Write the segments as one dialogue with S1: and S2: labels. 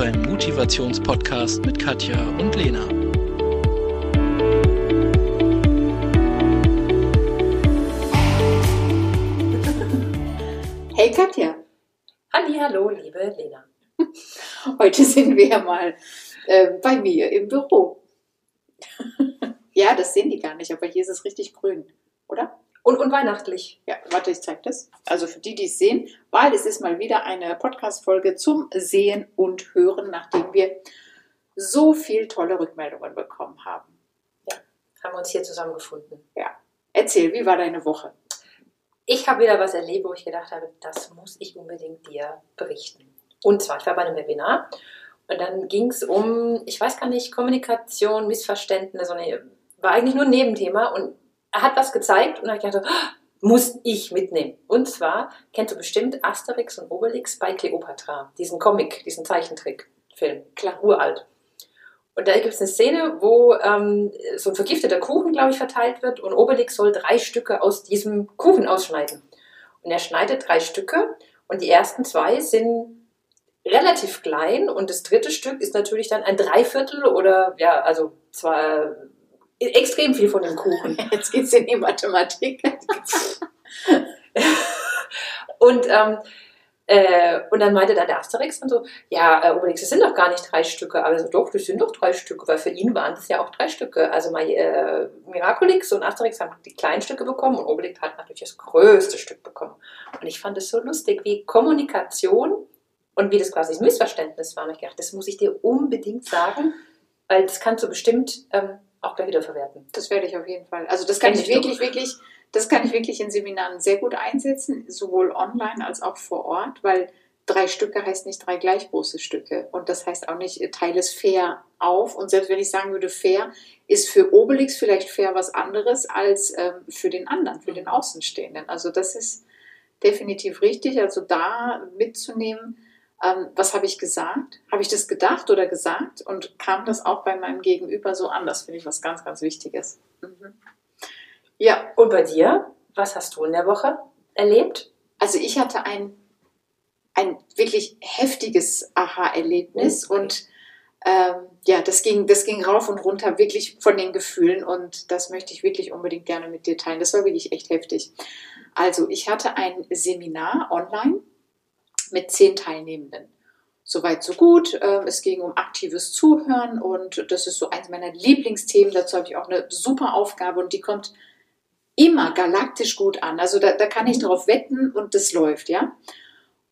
S1: beim Motivationspodcast mit Katja und Lena.
S2: Hey Katja.
S3: Halli, hallo, liebe Lena.
S2: Heute sind wir mal äh, bei mir im Büro. ja, das sehen die gar nicht, aber hier ist es richtig grün, oder?
S3: Und, und weihnachtlich.
S2: Ja, warte, ich zeige das. Also für die, die es sehen, weil es ist mal wieder eine Podcast-Folge zum Sehen und Hören, nachdem wir so viel tolle Rückmeldungen bekommen haben.
S3: Ja, haben wir uns hier zusammengefunden.
S2: Ja. Erzähl, wie war deine Woche?
S3: Ich habe wieder was erlebt, wo ich gedacht habe, das muss ich unbedingt dir berichten. Und zwar, ich war bei einem Webinar und dann ging es um, ich weiß gar nicht, Kommunikation, Missverständnisse, war eigentlich nur ein Nebenthema und er hat was gezeigt und dann habe ich gedacht, oh, muss ich mitnehmen. Und zwar kennst du bestimmt Asterix und Obelix bei Cleopatra, diesen Comic, diesen Zeichentrickfilm, klar, uralt. Und da gibt es eine Szene, wo ähm, so ein vergifteter Kuchen, glaube ich, verteilt wird und Obelix soll drei Stücke aus diesem Kuchen ausschneiden. Und er schneidet drei Stücke und die ersten zwei sind relativ klein und das dritte Stück ist natürlich dann ein Dreiviertel oder ja, also zwar extrem viel von dem Kuchen.
S2: Jetzt geht es in die Mathematik.
S3: und, ähm, äh, und dann meinte dann der Asterix dann so, ja, äh, Obelix, das sind doch gar nicht drei Stücke. Aber so, doch, das sind doch drei Stücke, weil für ihn waren das ja auch drei Stücke. Also äh, Miraculix und Asterix haben die kleinen Stücke bekommen und Obelix hat natürlich das größte Stück bekommen. Und ich fand es so lustig, wie Kommunikation und wie das quasi das Missverständnis war. Und ich dachte, das muss ich dir unbedingt sagen, weil das kannst du bestimmt ähm, auch gleich wieder verwerten.
S2: Das werde ich auf jeden Fall. Also das kann ich, ich wirklich, doch. wirklich, das kann ich wirklich in Seminaren sehr gut einsetzen, sowohl online als auch vor Ort, weil drei Stücke heißt nicht drei gleich große Stücke. Und das heißt auch nicht, teile es fair auf. Und selbst wenn ich sagen würde, fair, ist für Obelix vielleicht fair was anderes als ähm, für den anderen, für den Außenstehenden. Also das ist definitiv richtig. Also da mitzunehmen, ähm, was habe ich gesagt? Habe ich das gedacht oder gesagt? Und kam das auch bei meinem Gegenüber so an? Das finde ich was ganz, ganz Wichtiges. Mhm.
S3: Ja. Und bei dir? Was hast du in der Woche erlebt?
S2: Also ich hatte ein, ein wirklich heftiges Aha-Erlebnis okay. und ähm, ja, das ging, das ging rauf und runter wirklich von den Gefühlen und das möchte ich wirklich unbedingt gerne mit dir teilen. Das war wirklich echt heftig. Also ich hatte ein Seminar online mit zehn Teilnehmenden. Soweit, so gut. Ähm, es ging um aktives Zuhören und das ist so eins meiner Lieblingsthemen. Dazu habe ich auch eine super Aufgabe und die kommt immer galaktisch gut an. Also da, da kann ich darauf wetten und das läuft, ja.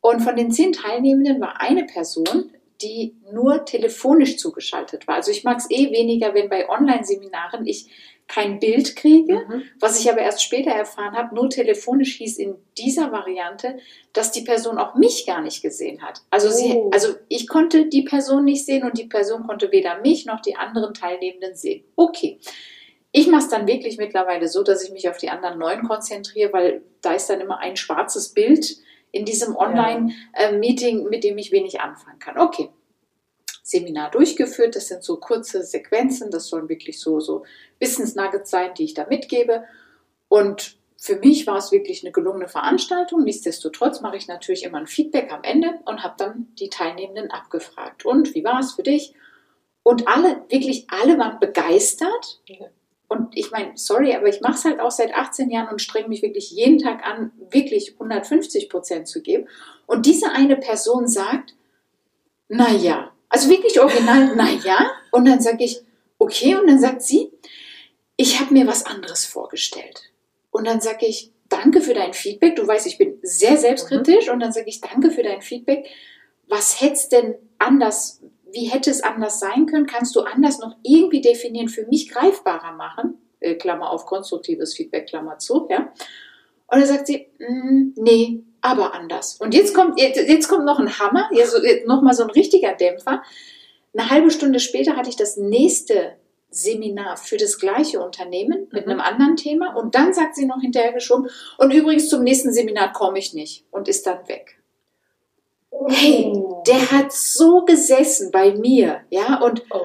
S2: Und von den zehn Teilnehmenden war eine Person, die nur telefonisch zugeschaltet war. Also ich mag es eh weniger, wenn bei Online-Seminaren ich kein Bild kriege. Mhm. Was ich aber erst später erfahren habe, nur telefonisch hieß in dieser Variante, dass die Person auch mich gar nicht gesehen hat. Also, oh. sie, also ich konnte die Person nicht sehen und die Person konnte weder mich noch die anderen Teilnehmenden sehen. Okay. Ich mache es dann wirklich mittlerweile so, dass ich mich auf die anderen neun konzentriere, weil da ist dann immer ein schwarzes Bild in diesem Online-Meeting, mit dem ich wenig anfangen kann. Okay. Seminar durchgeführt. Das sind so kurze Sequenzen, das sollen wirklich so, so Wissensnuggets sein, die ich da mitgebe. Und für mich war es wirklich eine gelungene Veranstaltung. Nichtsdestotrotz mache ich natürlich immer ein Feedback am Ende und habe dann die Teilnehmenden abgefragt. Und wie war es für dich? Und alle, wirklich alle waren begeistert. Und ich meine, sorry, aber ich mache es halt auch seit 18 Jahren und strenge mich wirklich jeden Tag an, wirklich 150 Prozent zu geben. Und diese eine Person sagt, naja, also wirklich original, naja. Und dann sage ich, okay. Und dann sagt sie, ich habe mir was anderes vorgestellt. Und dann sage ich, danke für dein Feedback. Du weißt, ich bin sehr selbstkritisch. Mhm. Und dann sage ich, danke für dein Feedback. Was hätte es denn anders, wie hätte es anders sein können? Kannst du anders noch irgendwie definieren, für mich greifbarer machen? Äh, Klammer auf, konstruktives Feedback, Klammer zu. Ja? Und dann sagt sie, mm, nee, aber anders. Und jetzt kommt, jetzt kommt noch ein Hammer, jetzt noch mal so ein richtiger Dämpfer. Eine halbe Stunde später hatte ich das nächste Seminar für das gleiche Unternehmen mit mhm. einem anderen Thema und dann sagt sie noch hinterher geschoben und übrigens zum nächsten Seminar komme ich nicht und ist dann weg. Oh. Hey, der hat so gesessen bei mir, ja, und oh.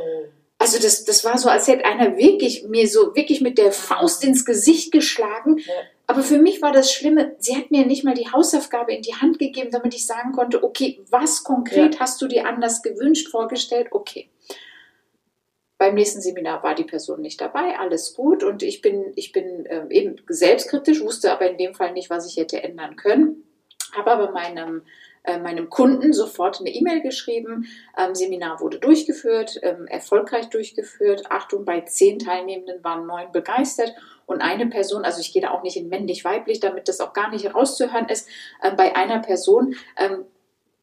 S2: also das, das war so, als hätte einer wirklich mir so wirklich mit der Faust ins Gesicht geschlagen. Ja Aber für mich war das Schlimme, sie hat mir nicht mal die Hausaufgabe in die Hand gegeben, damit ich sagen konnte, okay, was konkret ja. hast du dir anders gewünscht, vorgestellt? Okay. Beim nächsten Seminar war die Person nicht dabei, alles gut. Und ich bin, ich bin äh, eben selbstkritisch, wusste aber in dem Fall nicht, was ich hätte ändern können. Habe aber meinem äh, meinem Kunden sofort eine E-Mail geschrieben. Ähm, Seminar wurde durchgeführt, ähm, erfolgreich durchgeführt. Achtung, bei zehn Teilnehmenden waren neun begeistert und eine Person, also ich gehe da auch nicht in männlich-weiblich, damit das auch gar nicht herauszuhören ist, äh, bei einer Person, ähm,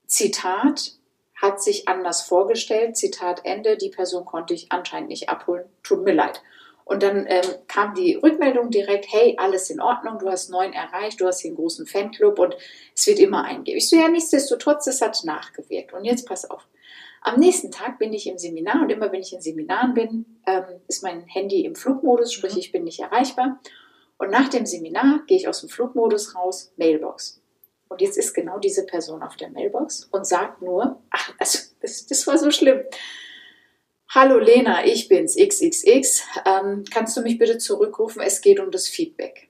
S2: Zitat, hat sich anders vorgestellt, Zitat Ende, die Person konnte ich anscheinend nicht abholen, tut mir leid. Und dann ähm, kam die Rückmeldung direkt, hey, alles in Ordnung, du hast neun erreicht, du hast hier einen großen Fanclub und es wird immer eingeben. Ich so, ja, nichtsdestotrotz, es hat nachgewirkt. Und jetzt pass auf. Am nächsten Tag bin ich im Seminar und immer wenn ich in Seminaren bin, ähm, ist mein Handy im Flugmodus, sprich mhm. ich bin nicht erreichbar. Und nach dem Seminar gehe ich aus dem Flugmodus raus, Mailbox. Und jetzt ist genau diese Person auf der Mailbox und sagt nur, ach, also das, das war so schlimm. Hallo Lena, ich bin's, XXX. Ähm, kannst du mich bitte zurückrufen? Es geht um das Feedback.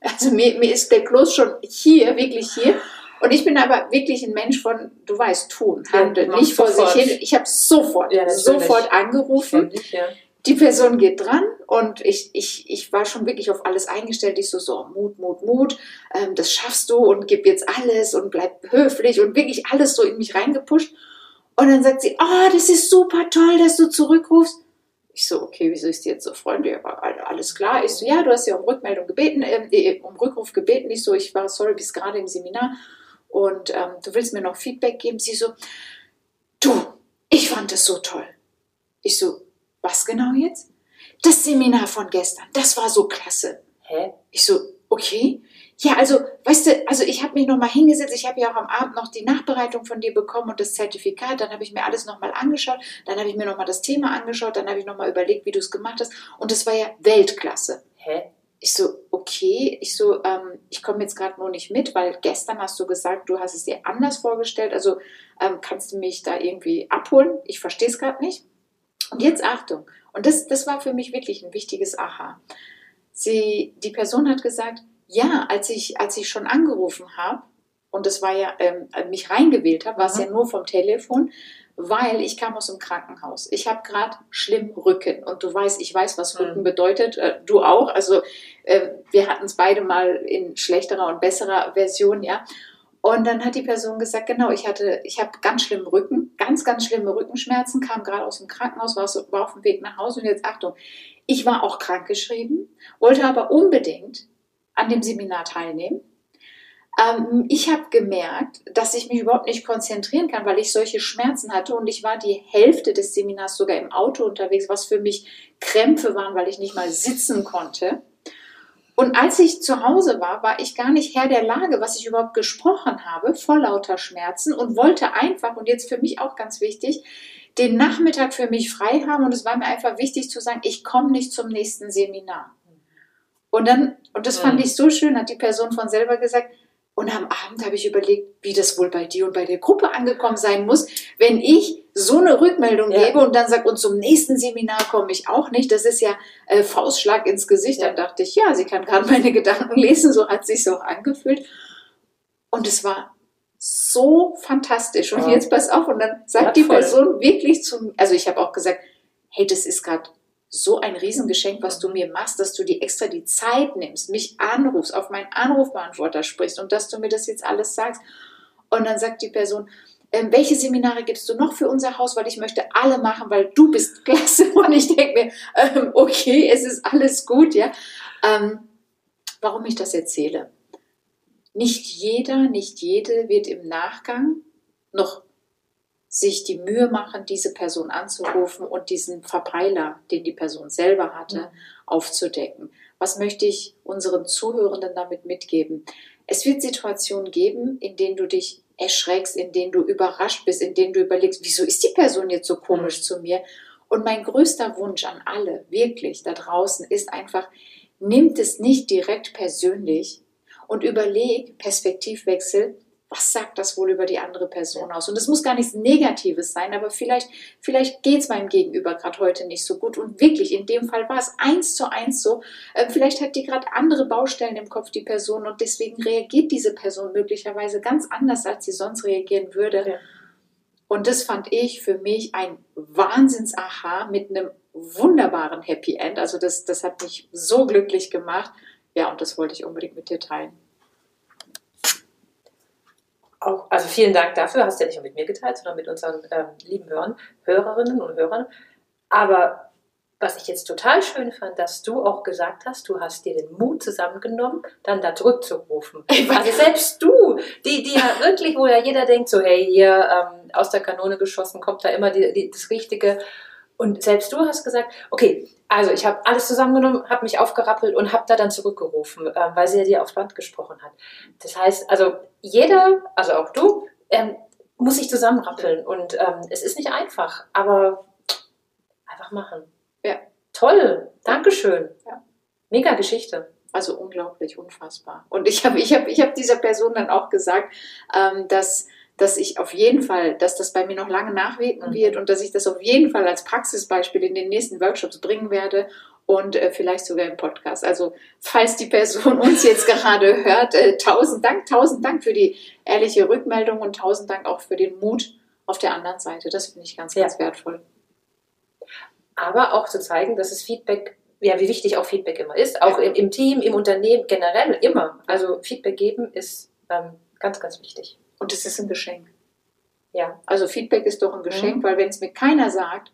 S2: Also mir, mir ist der Kloß schon hier, wirklich hier. Und ich bin aber wirklich ein Mensch von, du weißt, tun, handeln, ja, nicht vor sofort. sich hin. Ich habe sofort, ja, sofort angerufen. Dich, ja. Die Person geht dran und ich, ich, ich war schon wirklich auf alles eingestellt. Ich so, so, Mut, Mut, Mut, ähm, das schaffst du und gib jetzt alles und bleib höflich und wirklich alles so in mich reingepusht. Und dann sagt sie, ah, oh, das ist super toll, dass du zurückrufst. Ich so, okay, wieso ist die jetzt so freundlich? Aber alles klar. Ich so, ja, du hast ja um Rückmeldung gebeten, ähm, äh, um Rückruf gebeten. Ich so, ich war, sorry, bis gerade im Seminar und ähm, du willst mir noch Feedback geben. Sie so, du, ich fand das so toll. Ich so, was genau jetzt? Das Seminar von gestern, das war so klasse. Hä? Ich so, okay. Ja, also, weißt du, also ich habe mich nochmal hingesetzt, ich habe ja auch am Abend noch die Nachbereitung von dir bekommen und das Zertifikat, dann habe ich mir alles nochmal angeschaut, dann habe ich mir nochmal das Thema angeschaut, dann habe ich nochmal überlegt, wie du es gemacht hast und das war ja Weltklasse. Hä? Ich so, okay, ich so, ähm, ich komme jetzt gerade nur nicht mit, weil gestern hast du gesagt, du hast es dir anders vorgestellt, also ähm, kannst du mich da irgendwie abholen? Ich verstehe es gerade nicht. Und jetzt Achtung, und das, das war für mich wirklich ein wichtiges Aha. Sie, die Person hat gesagt, ja, als ich, als ich schon angerufen habe, und das war ja, ähm, mich reingewählt habe, war es mhm. ja nur vom Telefon, weil ich kam aus dem Krankenhaus. Ich habe gerade schlimm Rücken und du weißt, ich weiß, was Rücken mhm. bedeutet, äh, du auch. Also äh, wir hatten es beide mal in schlechterer und besserer Version, ja. Und dann hat die Person gesagt, genau, ich hatte, ich habe ganz schlimmen Rücken, ganz, ganz schlimme Rückenschmerzen, kam gerade aus dem Krankenhaus, war, war auf dem Weg nach Hause und jetzt Achtung, ich war auch krankgeschrieben, wollte aber unbedingt an dem Seminar teilnehmen. Ähm, ich habe gemerkt, dass ich mich überhaupt nicht konzentrieren kann, weil ich solche Schmerzen hatte und ich war die Hälfte des Seminars sogar im Auto unterwegs, was für mich Krämpfe waren, weil ich nicht mal sitzen konnte. Und als ich zu Hause war, war ich gar nicht Herr der Lage, was ich überhaupt gesprochen habe, vor lauter Schmerzen und wollte einfach, und jetzt für mich auch ganz wichtig, den Nachmittag für mich frei haben. Und es war mir einfach wichtig zu sagen, ich komme nicht zum nächsten Seminar. Und dann, und das fand ich so schön, hat die Person von selber gesagt, und am Abend habe ich überlegt, wie das wohl bei dir und bei der Gruppe angekommen sein muss, wenn ich so eine Rückmeldung ja. gebe und dann sage, und zum nächsten Seminar komme ich auch nicht. Das ist ja äh, Faustschlag ins Gesicht. Ja. Dann dachte ich, ja, sie kann gerade meine Gedanken lesen, so hat sich so angefühlt. Und es war so fantastisch. Und ja. jetzt pass auf, und dann sagt die Person wirklich zu mir, also ich habe auch gesagt, hey, das ist gerade so ein Riesengeschenk, was du mir machst, dass du dir extra die Zeit nimmst, mich anrufst, auf meinen Anrufbeantworter sprichst und dass du mir das jetzt alles sagst. Und dann sagt die Person, ähm, welche Seminare gibst du noch für unser Haus, weil ich möchte alle machen, weil du bist klasse. Und ich denke mir, ähm, okay, es ist alles gut, ja. Ähm, warum ich das erzähle? Nicht jeder, nicht jede wird im Nachgang noch sich die Mühe machen, diese Person anzurufen und diesen Verpeiler, den die Person selber hatte, mhm. aufzudecken. Was möchte ich unseren Zuhörenden damit mitgeben? Es wird Situationen geben, in denen du dich erschreckst, in denen du überrascht bist, in denen du überlegst, wieso ist die Person jetzt so komisch mhm. zu mir? Und mein größter Wunsch an alle, wirklich da draußen, ist einfach, nimmt es nicht direkt persönlich und überleg, Perspektivwechsel, was sagt das wohl über die andere Person aus? Und es muss gar nichts Negatives sein, aber vielleicht, vielleicht geht es meinem Gegenüber gerade heute nicht so gut. Und wirklich, in dem Fall war es eins zu eins so. Äh, vielleicht hat die gerade andere Baustellen im Kopf, die Person, und deswegen reagiert diese Person möglicherweise ganz anders, als sie sonst reagieren würde.
S3: Ja.
S2: Und das fand ich für mich ein Wahnsinns-Aha mit einem wunderbaren Happy End. Also das, das hat mich so glücklich gemacht. Ja, und das wollte ich unbedingt mit dir teilen.
S3: Auch, also vielen Dank dafür, hast du ja nicht nur mit mir geteilt, sondern mit unseren ähm, lieben Hörern, Hörerinnen und Hörern. Aber was ich jetzt total schön fand, dass du auch gesagt hast, du hast dir den Mut zusammengenommen, dann da zurückzurufen. Also selbst du, die, die ja wirklich, wo ja jeder denkt, so hey, hier ähm, aus der Kanone geschossen, kommt da immer die, die, das Richtige. Und selbst du hast gesagt, okay, also ich habe alles zusammengenommen, habe mich aufgerappelt und habe da dann zurückgerufen, äh, weil sie ja dir aufs Band gesprochen hat. Das heißt, also jeder, also auch du, ähm, muss sich zusammenrappeln. Und ähm, es ist nicht einfach, aber einfach machen.
S2: Ja.
S3: Toll, Dankeschön.
S2: Ja.
S3: Mega Geschichte.
S2: Also unglaublich, unfassbar. Und ich habe ich hab, ich hab dieser Person dann auch gesagt, ähm, dass, dass ich auf jeden Fall, dass das bei mir noch lange nachwirken
S3: Mhm.
S2: wird und dass ich das auf jeden Fall als Praxisbeispiel in den nächsten Workshops bringen werde und äh, vielleicht sogar im Podcast. Also falls die Person uns jetzt gerade hört, äh, tausend Dank, tausend Dank für die ehrliche Rückmeldung und tausend Dank auch für den Mut auf der anderen Seite. Das finde ich ganz,
S3: Ja.
S2: ganz wertvoll.
S3: aber auch zu zeigen, dass es Feedback, ja, wie wichtig auch Feedback immer ist, auch im, im Team, im Unternehmen, generell immer. Also Feedback geben ist ähm, ganz, ganz wichtig.
S2: Und es ist ein Geschenk.
S3: Ja,
S2: Also Feedback ist doch ein Geschenk,
S3: Mhm.
S2: weil wenn es mir keiner sagt,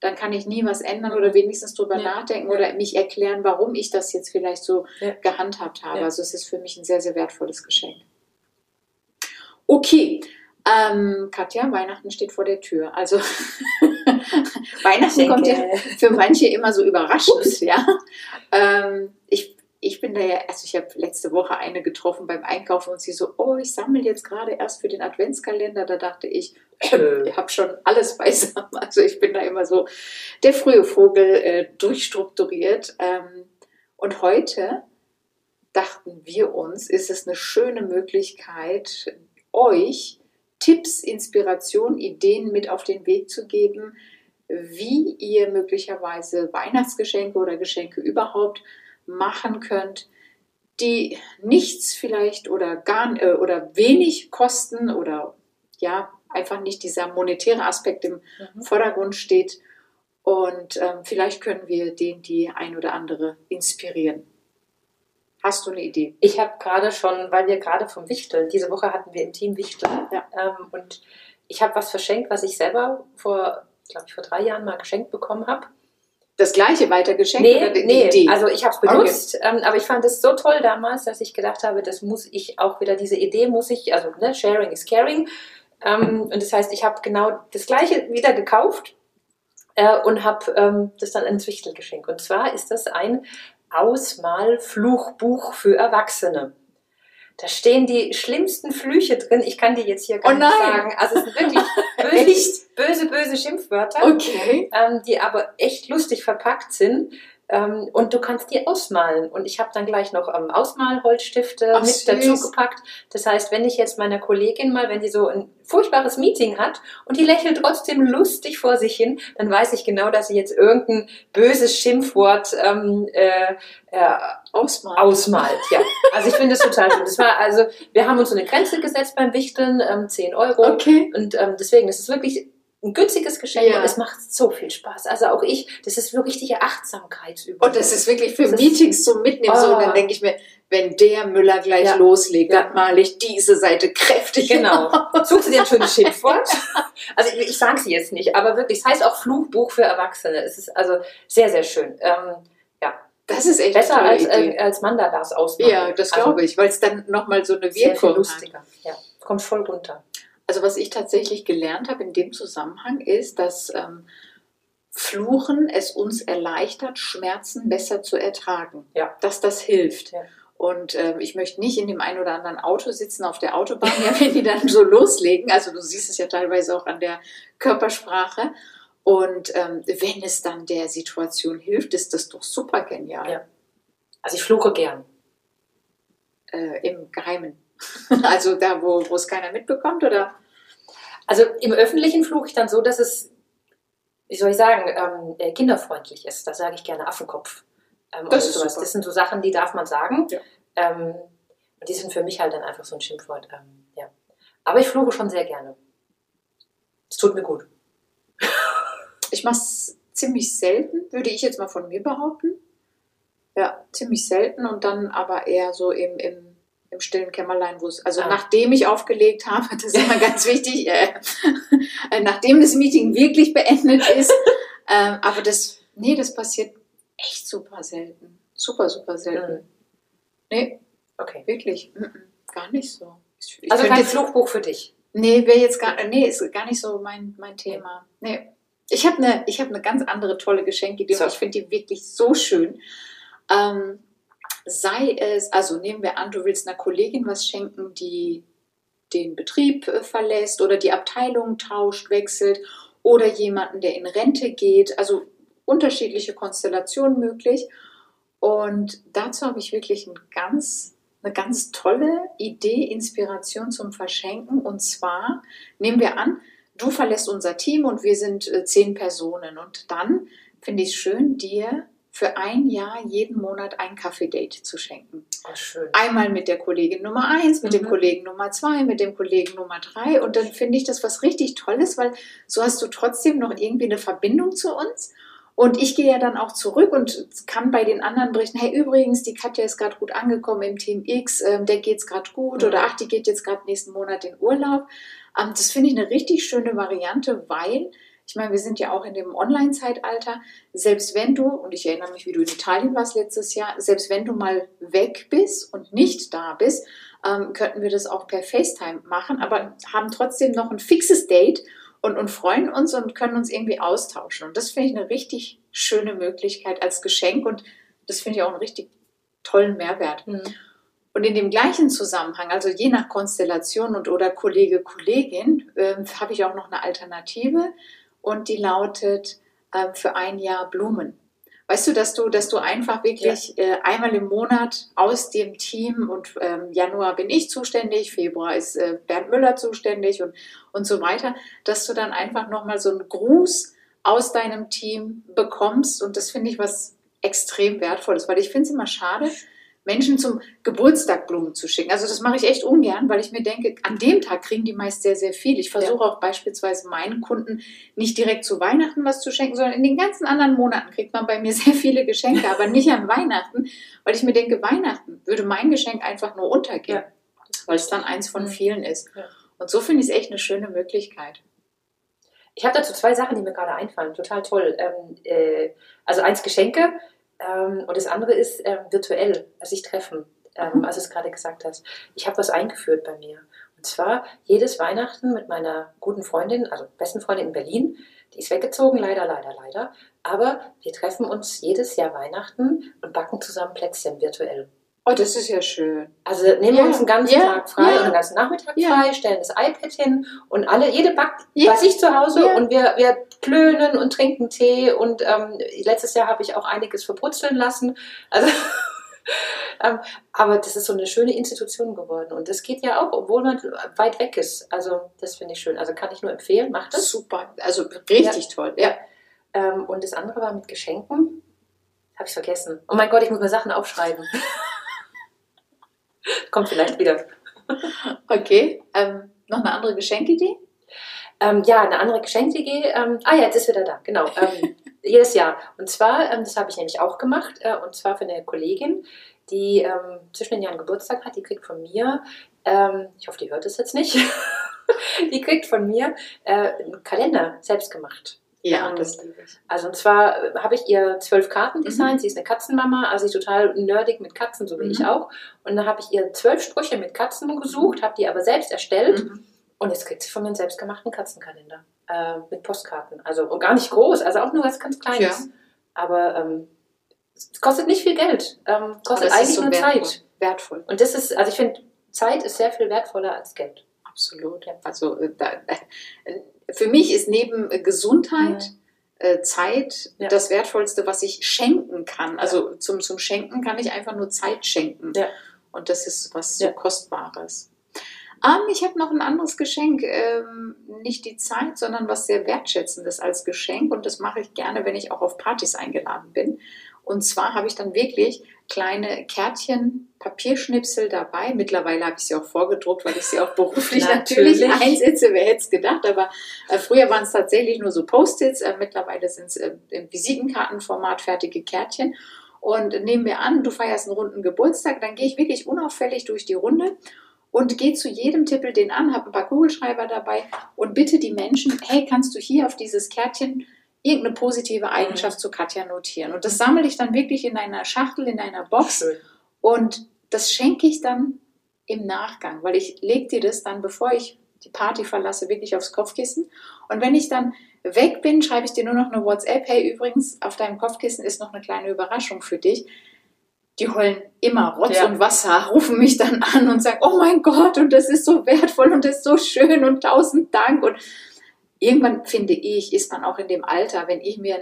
S2: dann kann ich nie was ändern oder wenigstens drüber
S3: Ja.
S2: nachdenken oder mich erklären, warum ich das jetzt vielleicht so
S3: Ja.
S2: gehandhabt habe.
S3: Ja.
S2: Also es ist für mich ein sehr, sehr wertvolles Geschenk. Okay, ähm, Katja, Weihnachten steht vor der Tür. Also Weihnachten kommt ja für manche immer so überraschend, ja. Ähm, ich, ich bin da ja, also ich habe letzte Woche eine getroffen beim Einkaufen und sie so, oh, ich sammle jetzt gerade erst für den Adventskalender. Da dachte ich,
S3: Äh.
S2: ich habe schon alles beisammen. Also ich bin da immer so der frühe Vogel äh, durchstrukturiert. Ähm, und heute dachten wir uns, ist es eine schöne Möglichkeit, euch Tipps, Inspiration, Ideen mit auf den Weg zu geben, wie ihr möglicherweise Weihnachtsgeschenke oder Geschenke überhaupt machen könnt, die nichts vielleicht oder gar äh, oder wenig kosten oder ja einfach nicht dieser monetäre Aspekt im
S3: Mhm.
S2: Vordergrund steht und ähm, vielleicht können wir den die ein oder andere inspirieren. Hast du eine Idee?
S3: Ich habe gerade schon, weil wir gerade vom Wichteln, diese Woche hatten wir im Team Wichteln
S2: Ja.
S3: ähm, und ich habe was verschenkt, was ich selber vor, glaube ich, vor drei Jahren mal geschenkt bekommen habe.
S2: Das gleiche weitergeschenkt
S3: Nee,
S2: oder die
S3: nee,
S2: Idee?
S3: also ich habe es benutzt, ähm, aber ich fand es so toll damals, dass ich gedacht habe, das muss ich auch wieder, diese Idee muss ich, also ne, Sharing is Caring. Ähm, und das heißt, ich habe genau das gleiche wieder gekauft äh, und habe ähm, das dann ins Wichtel geschenkt. Und zwar ist das ein Ausmalfluchbuch für Erwachsene. Da stehen die schlimmsten Flüche drin. Ich kann die jetzt hier gar
S2: Oh
S3: nicht sagen. Also es sind wirklich böse, böse, böse Schimpfwörter
S2: okay.
S3: ähm, die aber echt lustig verpackt sind. Ähm, und du kannst die ausmalen. Und ich habe dann gleich noch ähm, Ausmalholzstifte
S2: Ach,
S3: mit
S2: süß.
S3: dazu gepackt. Das heißt, wenn ich jetzt meiner Kollegin mal, wenn die so ein furchtbares Meeting hat und die lächelt trotzdem lustig vor sich hin, dann weiß ich genau, dass sie jetzt irgendein böses Schimpfwort ähm, äh, äh,
S2: Ausmalen.
S3: ausmalt. Ja. Also ich finde das total schön. Das war also, wir haben uns so eine Grenze gesetzt beim Wichteln, ähm, 10 Euro.
S2: Okay.
S3: Und ähm, deswegen, das ist wirklich ein günstiges Geschenk
S2: Ja.
S3: und es macht so viel Spaß. Also auch ich, das ist wirklich richtige Achtsamkeitsübung.
S2: Und das ist wirklich für
S3: Das
S2: Meetings zum Mitnehmen so. Und
S3: Oh.
S2: dann denke ich mir, wenn der Müller gleich
S3: Ja.
S2: loslegt,
S3: Ja.
S2: dann male ich diese Seite kräftig.
S3: Genau. Suchst du dir ein schönes Schimpfwort? Also ich, ich sage sie jetzt nicht, aber wirklich, es heißt auch Fluchbuch für Erwachsene. Es ist also sehr, sehr schön. Ähm,
S2: Das ist echt
S3: besser als,
S2: Idee.
S3: äh, als Mandalas ausmalen.
S2: ja, das glaube ich, weil es dann nochmal so eine
S3: Also, sehr viel
S2: Wirkung hat.
S3: lustiger. Ja, kommt voll runter.
S2: Also was ich tatsächlich gelernt habe in dem Zusammenhang ist, dass ähm, Fluchen es uns erleichtert, Schmerzen besser zu ertragen.
S3: Ja.
S2: Dass das hilft.
S3: Ja.
S2: Und ähm, ich möchte nicht in dem einen oder anderen Auto sitzen auf der Autobahn, ja, wenn die dann so loslegen. Also du siehst es ja teilweise auch an der Körpersprache. Und ähm, wenn es dann der Situation hilft, ist das doch super genial.
S3: Ja. Also ich fluche gern.
S2: Äh, Im Geheimen. also da, wo, wo es keiner mitbekommt, oder?
S3: Also im Öffentlichen fluche ich dann so, dass es, wie soll ich sagen, ähm, äh, kinderfreundlich ist. Da sage ich gerne Affenkopf. Ähm,
S2: Das ist
S3: sowas.
S2: super.
S3: das sind so Sachen, die darf man sagen.
S2: Ja.
S3: Ähm, die sind für mich halt dann einfach so ein Schimpfwort. Ähm, ja. Aber ich fluche schon sehr gerne. Es tut mir gut.
S2: Ich mache es ziemlich selten, würde ich jetzt mal von mir behaupten. Ja, ziemlich selten und dann aber eher so im, im, im stillen Kämmerlein, wo es, also
S3: Ah.
S2: nachdem ich aufgelegt habe, das ist immer ganz wichtig, äh, äh, nachdem das Meeting wirklich beendet ist. ähm, aber das, nee, das passiert echt super selten. Super, super selten.
S3: Mhm.
S2: Nee,
S3: Okay.
S2: wirklich, mm, mm, gar nicht so. Ich, ich
S3: Also kein Fluchbuch für dich.
S2: Nee, wäre jetzt gar, nee, ist gar nicht so mein, mein Thema. Nee. Ich habe eine hab ne ganz andere tolle Geschenkidee
S3: So.
S2: und ich finde die wirklich so schön. Ähm, sei es, also nehmen wir an, du willst einer Kollegin was schenken, die den Betrieb äh, verlässt oder die Abteilung tauscht, wechselt oder jemanden, der in Rente geht. Also unterschiedliche Konstellationen möglich. Und dazu habe ich wirklich ein ganz, eine ganz tolle Idee, Inspiration zum Verschenken. Und zwar nehmen wir an, du verlässt unser Team und wir sind äh, zehn Personen. Und dann finde ich es schön, dir für ein Jahr jeden Monat ein Kaffee-Date zu schenken.
S3: Oh, schön.
S2: Einmal mit der Kollegin Nummer eins, mit dem
S3: Mhm.
S2: Kollegen Nummer zwei, mit dem Kollegen Nummer drei. Und dann finde ich das was richtig Tolles, weil so hast du trotzdem noch irgendwie eine Verbindung zu uns. Und ich gehe ja dann auch zurück und kann bei den anderen berichten, hey, übrigens, die Katja ist gerade gut angekommen im Team X, ähm, der geht's gerade gut
S3: Mhm.
S2: oder ach, die geht jetzt gerade nächsten Monat in Urlaub. Ähm, das finde ich eine richtig schöne Variante, weil, ich meine, wir sind ja auch in dem Online-Zeitalter, selbst wenn du, und ich erinnere mich, wie du in Italien warst letztes Jahr, selbst wenn du mal weg bist und nicht da bist, ähm, könnten wir das auch per FaceTime machen, aber haben trotzdem noch ein fixes Date und, und freuen uns und können uns irgendwie austauschen. Und das finde ich eine richtig schöne Möglichkeit als Geschenk und das finde ich auch einen richtig tollen Mehrwert.
S3: Mhm.
S2: Und in dem gleichen Zusammenhang, also je nach Konstellation und oder Kollege, Kollegin, ähm, habe ich auch noch eine Alternative und die lautet äh, für ein Jahr Blumen. Weißt du, dass du, dass du einfach wirklich äh, einmal im Monat aus dem Team und ähm, Januar bin ich zuständig, Februar ist äh, Bernd Müller zuständig und, und so weiter, dass du dann einfach nochmal so einen Gruß aus deinem Team bekommst. Und das finde ich was extrem wertvolles, weil ich finde es immer schade, Menschen zum Geburtstag Blumen zu schicken. Also das mache ich echt ungern, weil ich mir denke, an dem Tag kriegen die meist sehr, sehr viel. Ich versuche auch beispielsweise meinen Kunden nicht direkt zu Weihnachten was zu schenken, sondern in den ganzen anderen Monaten kriegt man bei mir sehr viele Geschenke, aber nicht an Weihnachten, weil ich mir denke, Weihnachten würde mein Geschenk einfach nur untergehen,
S3: Ja.
S2: weil es dann eins von
S3: Mhm.
S2: vielen ist.
S3: Ja.
S2: Und so finde ich es echt eine schöne Möglichkeit.
S3: Ich habe dazu zwei Sachen, die mir gerade einfallen. Total toll. Ähm, äh, also eins Geschenke ähm, und das andere ist ähm, virtuell, also sich treffen, ähm,
S2: Mhm.
S3: als du es gerade gesagt hast. Ich habe was eingeführt bei mir. Und zwar jedes Weihnachten mit meiner guten Freundin, also besten Freundin in Berlin. Die ist weggezogen, leider, leider, leider. Aber wir treffen uns jedes Jahr Weihnachten und backen zusammen Plätzchen virtuell.
S2: Oh, das ist ja schön.
S3: Also nehmen wir
S2: Ja,
S3: uns einen ganzen
S2: ja,
S3: Tag frei
S2: ja.
S3: einen ganzen Nachmittag frei, stellen das iPad hin und alle, jede backt bei sich zu Hause und wir, wir klönen und trinken Tee und ähm, letztes Jahr habe ich auch einiges verputzeln lassen. Also, ähm, aber das ist so eine schöne Institution geworden und das geht ja auch, obwohl man weit weg ist. Also das finde ich schön. Also kann ich nur empfehlen, macht das.
S2: Super. Also richtig toll. Ja.
S3: Ähm, und das andere war mit Geschenken. Habe ich vergessen. Oh mein Gott, ich muss mir Sachen aufschreiben. Kommt vielleicht wieder.
S2: Okay. Ähm, noch eine andere Geschenkidee?
S3: Ähm, ja, eine andere Geschenkidee. Ähm, ah ja, jetzt ist wieder da, genau. Ähm, jedes Jahr. Und zwar, ähm, das habe ich nämlich auch gemacht, äh, und zwar für eine Kollegin, die ähm, zwischen den Jahren Geburtstag hat, die kriegt von mir, ich hoffe, die hört es jetzt nicht, die kriegt von mir äh, einen Kalender selbst gemacht.
S2: Ja, das liebe ich.
S3: Also und zwar äh, habe ich ihr zwölf Karten designt.
S2: Mhm.
S3: Sie ist eine Katzenmama, also sie ist total nerdig mit Katzen, so wie
S2: Mhm.
S3: ich auch. Und dann habe ich ihr zwölf Sprüche mit Katzen gesucht, habe die aber selbst erstellt.
S2: Mhm.
S3: Und jetzt kriegt sie von mir einen selbstgemachten Katzenkalender äh, mit Postkarten. Also und gar nicht groß, also auch nur was ganz Kleines.
S2: Ja.
S3: Aber ähm, es kostet nicht viel Geld. Ähm, kostet eigentlich
S2: so
S3: nur
S2: wertvoll.
S3: Zeit.
S2: Wertvoll.
S3: Und das ist, also ich finde, Zeit ist sehr viel wertvoller als Geld.
S2: Absolut. Also äh, da, äh, für mich ist neben äh, Gesundheit äh, Zeit
S3: Ja.
S2: das Wertvollste, was ich schenken kann. Also zum, zum Schenken kann ich einfach nur Zeit schenken.
S3: Ja.
S2: Und das ist was so
S3: Ja.
S2: Kostbares. Ähm, ich habe noch ein anderes Geschenk, ähm, nicht die Zeit, sondern was sehr Wertschätzendes als Geschenk. Und das mache ich gerne, wenn ich auch auf Partys eingeladen bin. Und zwar habe ich dann wirklich kleine Kärtchen, Papierschnipsel dabei. Mittlerweile habe ich sie auch vorgedruckt, weil ich sie auch beruflich natürlich,
S3: Natürlich.
S2: einsetze. Wer hätte es gedacht? Aber äh, früher waren es tatsächlich nur so Post-its. Äh, mittlerweile sind es äh, im Visitenkartenformat fertige Kärtchen. Und nehmen wir an, du feierst einen runden Geburtstag, dann gehe ich wirklich unauffällig durch die Runde und gehe zu jedem Tippel den an, habe ein paar Kugelschreiber dabei und bitte die Menschen, hey, kannst du hier auf dieses Kärtchen irgendeine positive Eigenschaft zu Katja notieren? Und das sammle ich dann wirklich in einer Schachtel, in einer Box
S3: Schön.
S2: und das schenke ich dann im Nachgang, weil ich lege dir das dann, bevor ich die Party verlasse, wirklich aufs Kopfkissen. Und wenn ich dann weg bin, schreibe ich dir nur noch eine WhatsApp. Hey, übrigens, auf deinem Kopfkissen ist noch eine kleine Überraschung für dich. Die heulen immer Rotz
S3: Ja.
S2: und Wasser, rufen mich dann an und sagen, oh mein Gott, und das ist so wertvoll und das ist so schön und tausend Dank. Und irgendwann finde ich, ist man auch in dem Alter, wenn ich mir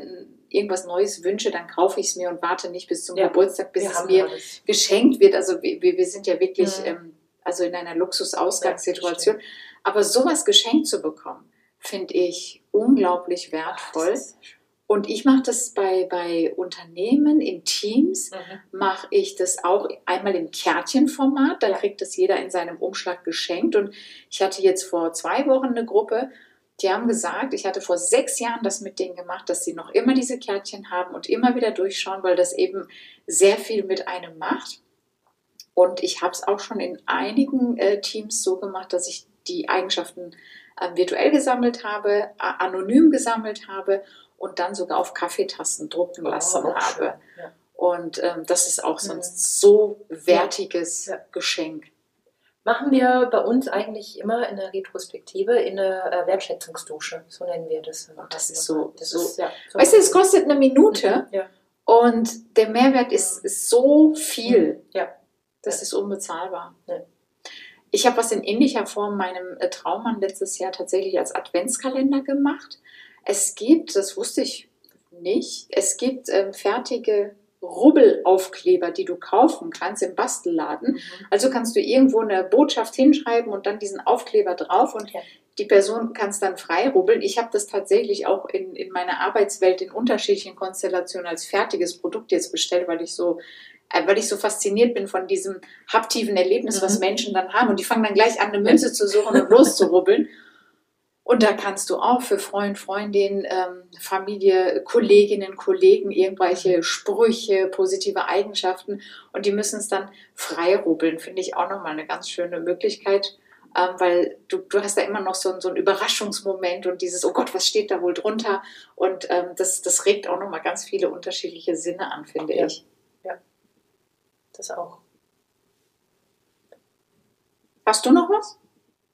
S2: irgendwas Neues wünsche, dann kaufe ich es mir und warte nicht bis zum
S3: Ja.
S2: Geburtstag, bis es mir
S3: alles.
S2: geschenkt wird. Also wir, wir sind ja wirklich
S3: Mhm.
S2: ähm, also in einer
S3: Ja,
S2: Luxusausgangssituation. Aber sowas geschenkt zu bekommen, finde ich unglaublich wertvoll.
S3: Schön.
S2: Und ich mache das bei, bei Unternehmen, in Teams,
S3: Mhm.
S2: mache ich das auch einmal im Kärtchenformat. Da kriegt das jeder in seinem Umschlag geschenkt. Und ich hatte jetzt vor zwei Wochen eine Gruppe, die haben gesagt, ich hatte vor sechs Jahren das mit denen gemacht, dass sie noch immer diese Kärtchen haben und immer wieder durchschauen, weil das eben sehr viel mit einem macht. Und ich habe es auch schon in einigen äh, Teams so gemacht, dass ich die Eigenschaften äh, virtuell gesammelt habe, a- anonym gesammelt habe und dann sogar auf Kaffeetassen drucken
S3: Oh,
S2: lassen
S3: auch
S2: habe.
S3: Ja.
S2: Und ähm, das ist auch so ein
S3: Mhm.
S2: so wertiges
S3: Ja.
S2: Geschenk.
S3: Machen wir bei uns eigentlich immer in der Retrospektive in eine äh, Wertschätzungsdusche. So nennen wir das.
S2: Das ist so-
S3: Das
S2: so-
S3: ist, ja, so
S2: Weißt du, es kostet eine Minute
S3: Ja.
S2: und der Mehrwert ist, ist so viel.
S3: Ja.
S2: Das ist unbezahlbar.
S3: Ja.
S2: Ich habe was in ähnlicher Form meinem äh, Traummann letztes Jahr tatsächlich als Adventskalender gemacht. Es gibt, das wusste ich nicht, es gibt ähm, fertige Rubbelaufkleber, die du kaufen kannst im Bastelladen.
S3: Mhm.
S2: Also kannst du irgendwo eine Botschaft hinschreiben und dann diesen Aufkleber drauf und
S3: Ja.
S2: die Person kann es dann frei rubbeln. Ich habe das tatsächlich auch in, in meiner Arbeitswelt in unterschiedlichen Konstellationen als fertiges Produkt jetzt bestellt, weil ich so äh, weil ich so fasziniert bin von diesem haptiven Erlebnis, was
S3: Mhm.
S2: Menschen dann haben. Und die fangen dann gleich an, eine Münze zu suchen und loszurubbeln. Und da kannst du auch für Freund, Freundin, ähm, Familie, Kolleginnen, Kollegen irgendwelche Sprüche, positive Eigenschaften und die müssen es dann frei rubbeln. Finde ich auch nochmal eine ganz schöne Möglichkeit, ähm, weil du, du hast da immer noch so, ein- so einen Überraschungsmoment und dieses, oh Gott, was steht da wohl drunter? Und ähm, das, das regt auch nochmal ganz viele unterschiedliche Sinne an, finde
S3: Ja.
S2: ich.
S3: Das auch.
S2: Hast du noch was?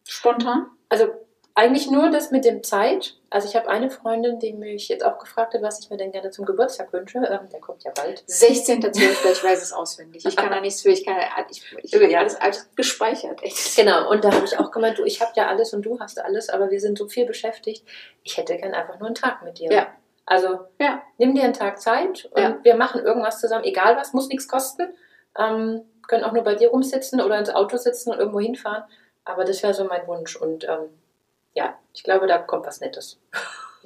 S2: Spontan?
S3: Also eigentlich nur das mit dem Zeit. Also ich habe eine Freundin, die mich jetzt auch gefragt hat, was ich mir denn gerne zum Geburtstag wünsche. Ähm, der kommt ja bald.
S2: 16.12. ich weiß es auswendig. Ich kann da nichts für, ich kann, ich, ich habe
S3: Ja.
S2: alles, alles gespeichert. Echt.
S3: Genau, und da habe ich auch gemeint, du, ich habe ja alles und du hast alles, aber wir sind so viel beschäftigt. Ich hätte gern einfach nur einen Tag mit dir.
S2: Ja.
S3: Also
S2: Ja.
S3: nimm dir einen Tag Zeit und
S2: Ja.
S3: wir machen irgendwas zusammen, egal was, muss nichts kosten. Ähm, können auch nur bei dir rumsitzen oder ins Auto sitzen und irgendwo hinfahren. Aber das wäre so mein Wunsch. Und ähm, ja, ich glaube, da kommt was Nettes.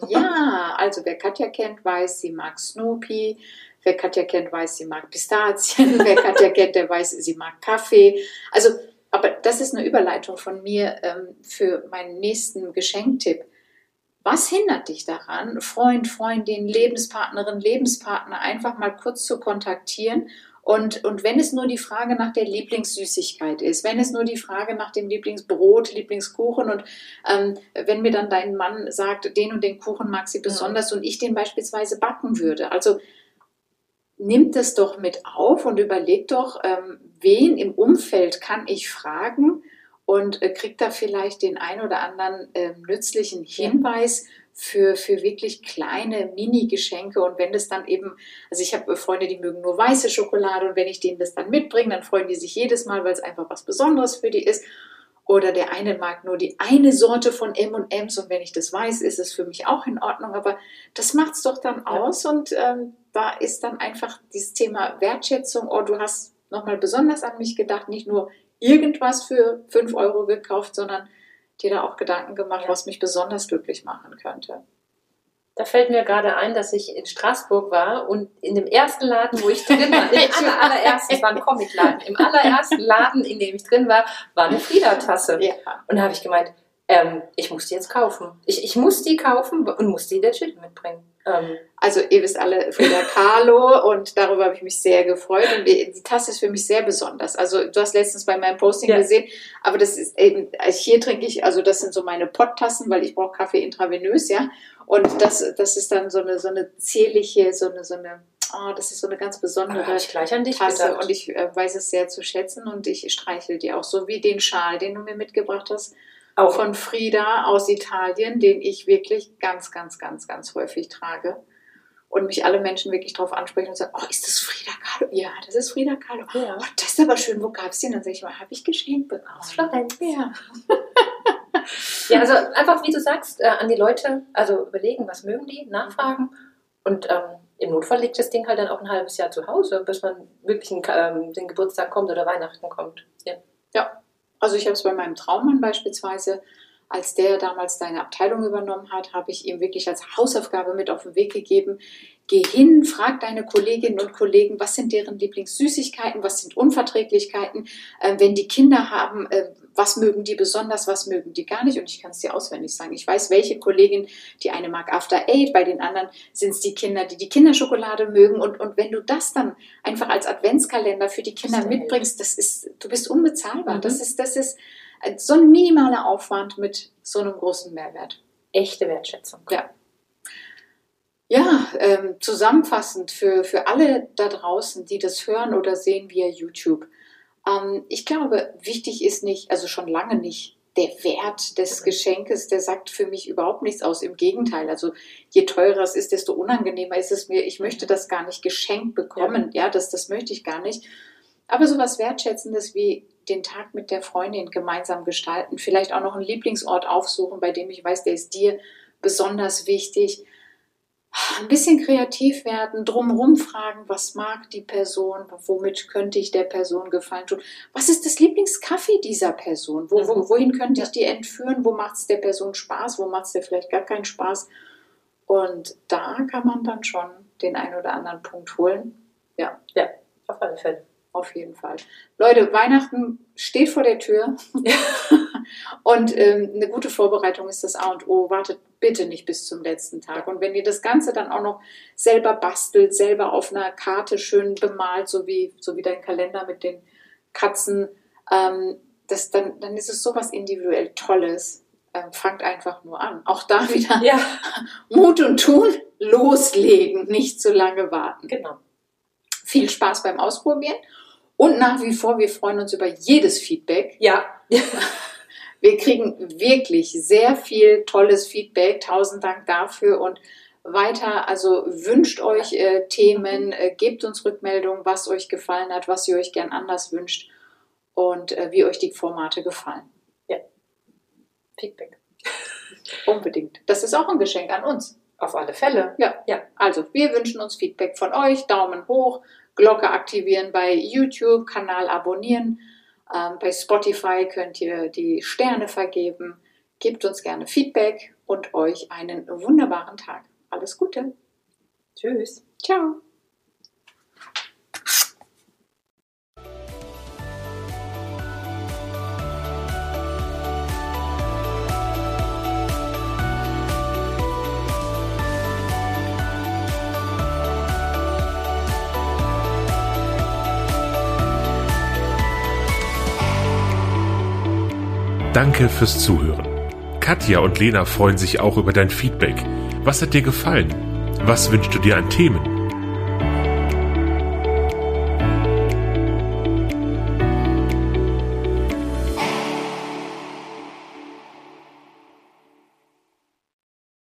S2: Ja, also wer Katja kennt, weiß, sie mag Snoopy. Wer Katja kennt, weiß, sie mag Pistazien. wer Katja kennt, der weiß, sie mag Kaffee. Also, aber das ist eine Überleitung von mir ähm, für meinen nächsten Geschenktipp. Was hindert dich daran, Freund, Freundin, Lebenspartnerin, Lebenspartner einfach mal kurz zu kontaktieren? Und, und wenn es nur die Frage nach der Lieblingssüßigkeit ist, wenn es nur die Frage nach dem Lieblingsbrot, Lieblingskuchen und ähm, wenn mir dann dein Mann sagt, den und den Kuchen mag sie besonders und ich den beispielsweise backen würde. Also nimmt es doch mit auf und überlegt doch, ähm, wen im Umfeld kann ich fragen und äh, kriegt da vielleicht den ein oder anderen ähm, nützlichen Hinweis für, für wirklich kleine Mini-Geschenke und wenn das dann eben, also ich habe Freunde, die mögen nur weiße Schokolade und wenn ich denen das dann mitbringe, dann freuen die sich jedes Mal, weil es einfach was Besonderes für die ist. Oder der eine mag nur die eine Sorte von M&M's und wenn ich das weiß, ist es für mich auch in Ordnung. Aber das macht es doch dann
S3: Ja.
S2: aus und ähm, da ist dann einfach dieses Thema Wertschätzung. Oh, du hast nochmal besonders an mich gedacht, nicht nur irgendwas für 5 Euro gekauft, sondern dir da auch Gedanken gemacht,
S3: Ja.
S2: was mich besonders glücklich machen könnte.
S3: Da fällt mir gerade ein, dass ich in Straßburg war und in dem ersten Laden, wo ich drin war, im aller, allerersten, es war ein Comicladen, im allerersten Laden, in dem ich drin war, war eine Frieda-Tasse.
S2: Ja.
S3: Und da habe ich gemeint, ähm, ich muss die jetzt kaufen. Ich, ich muss die kaufen und muss die der Chill mitbringen. Ähm,
S2: Also ihr wisst alle Frida Kahlo und darüber habe ich mich sehr gefreut und die Tasse ist für mich sehr besonders. Also du hast letztens bei meinem Posting
S3: Ja.
S2: gesehen, aber das ist eben, also hier trinke ich, also das sind so meine Potttassen, weil ich brauche Kaffee intravenös, ja. Und das, das ist dann so eine, so eine zierliche, so eine, so eine, oh, das ist so eine ganz besondere
S3: habe ich gleich an dich
S2: Tasse
S3: gedacht.
S2: und ich äh, weiß es sehr zu schätzen und ich streichel die auch so wie den Schal, den du mir mitgebracht hast
S3: auch
S2: von Frida aus Italien, den ich wirklich ganz, ganz, ganz, ganz häufig trage. Und mich alle Menschen wirklich darauf ansprechen und sagen, oh, ist das Frida Kahlo? Ja, das ist Frida Kahlo.
S3: Ja.
S2: Oh, das ist aber schön, wo gab es den? Dann sage ich mal, habe ich geschenkt bekommen.
S3: aus Florenz.
S2: Ja.
S3: Ja, also einfach, wie du sagst, äh, an die Leute, also überlegen, was mögen die, nachfragen. Und ähm, im Notfall liegt das Ding halt dann auch ein halbes Jahr zu Hause, bis man wirklich ein, ähm, den Geburtstag kommt oder Weihnachten kommt. Ja.
S2: Also ich habe es bei meinem Traummann beispielsweise, als der damals deine Abteilung übernommen hat, habe ich ihm wirklich als Hausaufgabe mit auf den Weg gegeben. Geh hin, frag deine Kolleginnen und Kollegen, was sind deren Lieblingssüßigkeiten, was sind Unverträglichkeiten, äh, wenn die Kinder haben, äh, was mögen die besonders, was mögen die gar nicht. Und ich kann es dir auswendig sagen. Ich weiß, welche Kollegin, die eine mag After Eight, bei den anderen sind es die Kinder, die die Kinderschokolade mögen. Und, und wenn du das dann einfach als Adventskalender für die Kinder
S3: Das
S2: mitbringst, das ist, du bist unbezahlbar.
S3: Mhm.
S2: Das ist, das ist so ein minimaler Aufwand mit so einem großen Mehrwert.
S3: Echte Wertschätzung.
S2: Ja. Ja, ähm, zusammenfassend für, für alle da draußen, die das hören oder sehen via YouTube. Ähm, ich glaube, wichtig ist nicht, also schon lange nicht, der Wert des Geschenkes, der sagt für mich überhaupt nichts aus. Im Gegenteil, also je teurer es ist, desto unangenehmer ist es mir. Ich möchte das gar nicht geschenkt bekommen. Ja, das, das möchte ich gar nicht. Aber sowas Wertschätzendes wie den Tag mit der Freundin gemeinsam gestalten, vielleicht auch noch einen Lieblingsort aufsuchen, bei dem ich weiß, der ist dir besonders wichtig. Ein bisschen kreativ werden, drumherum fragen, was mag die Person, womit könnte ich der Person gefallen tun, was ist das Lieblingskaffee dieser Person, wo, wo,
S3: Mhm.
S2: wohin könnte ich die entführen, wo macht es der Person Spaß, wo macht es der vielleicht gar keinen Spaß. Und da kann man dann schon den einen oder anderen Punkt holen.
S3: Auf alle Fälle.
S2: Auf jeden Fall. Leute, Weihnachten steht vor der Tür. und ähm, eine gute Vorbereitung ist das A und O. Wartet bitte nicht bis zum letzten Tag. Und wenn ihr das Ganze dann auch noch selber bastelt, selber auf einer Karte schön bemalt, so wie, so wie dein Kalender mit den Katzen, ähm, das, dann, dann ist es sowas individuell Tolles. Ähm, fangt einfach nur an. Auch da wieder
S3: Ja,
S2: Mut und Tun, loslegen, nicht zu lange warten
S3: genau.
S2: viel Spaß beim Ausprobieren. Und nach wie vor, wir freuen uns über jedes Feedback.
S3: Ja.
S2: Wir kriegen wirklich sehr viel tolles Feedback. Tausend Dank dafür und weiter. Also wünscht euch äh, Themen, äh, gebt uns Rückmeldungen, was euch gefallen hat, was ihr euch gern anders wünscht und äh, wie euch die Formate gefallen.
S3: Feedback.
S2: Unbedingt. Das ist auch ein Geschenk an uns.
S3: Auf alle Fälle.
S2: Ja,
S3: Ja.
S2: Also, wir wünschen uns Feedback von euch. Daumen hoch, Glocke aktivieren bei YouTube, Kanal abonnieren. Ähm, bei Spotify könnt ihr die Sterne vergeben. Gebt uns gerne Feedback und euch einen wunderbaren Tag. Alles Gute.
S3: Tschüss.
S2: Ciao.
S4: Danke fürs Zuhören. Katja und Lena freuen sich auch über dein Feedback. Was hat dir gefallen? Was wünschst du dir an Themen?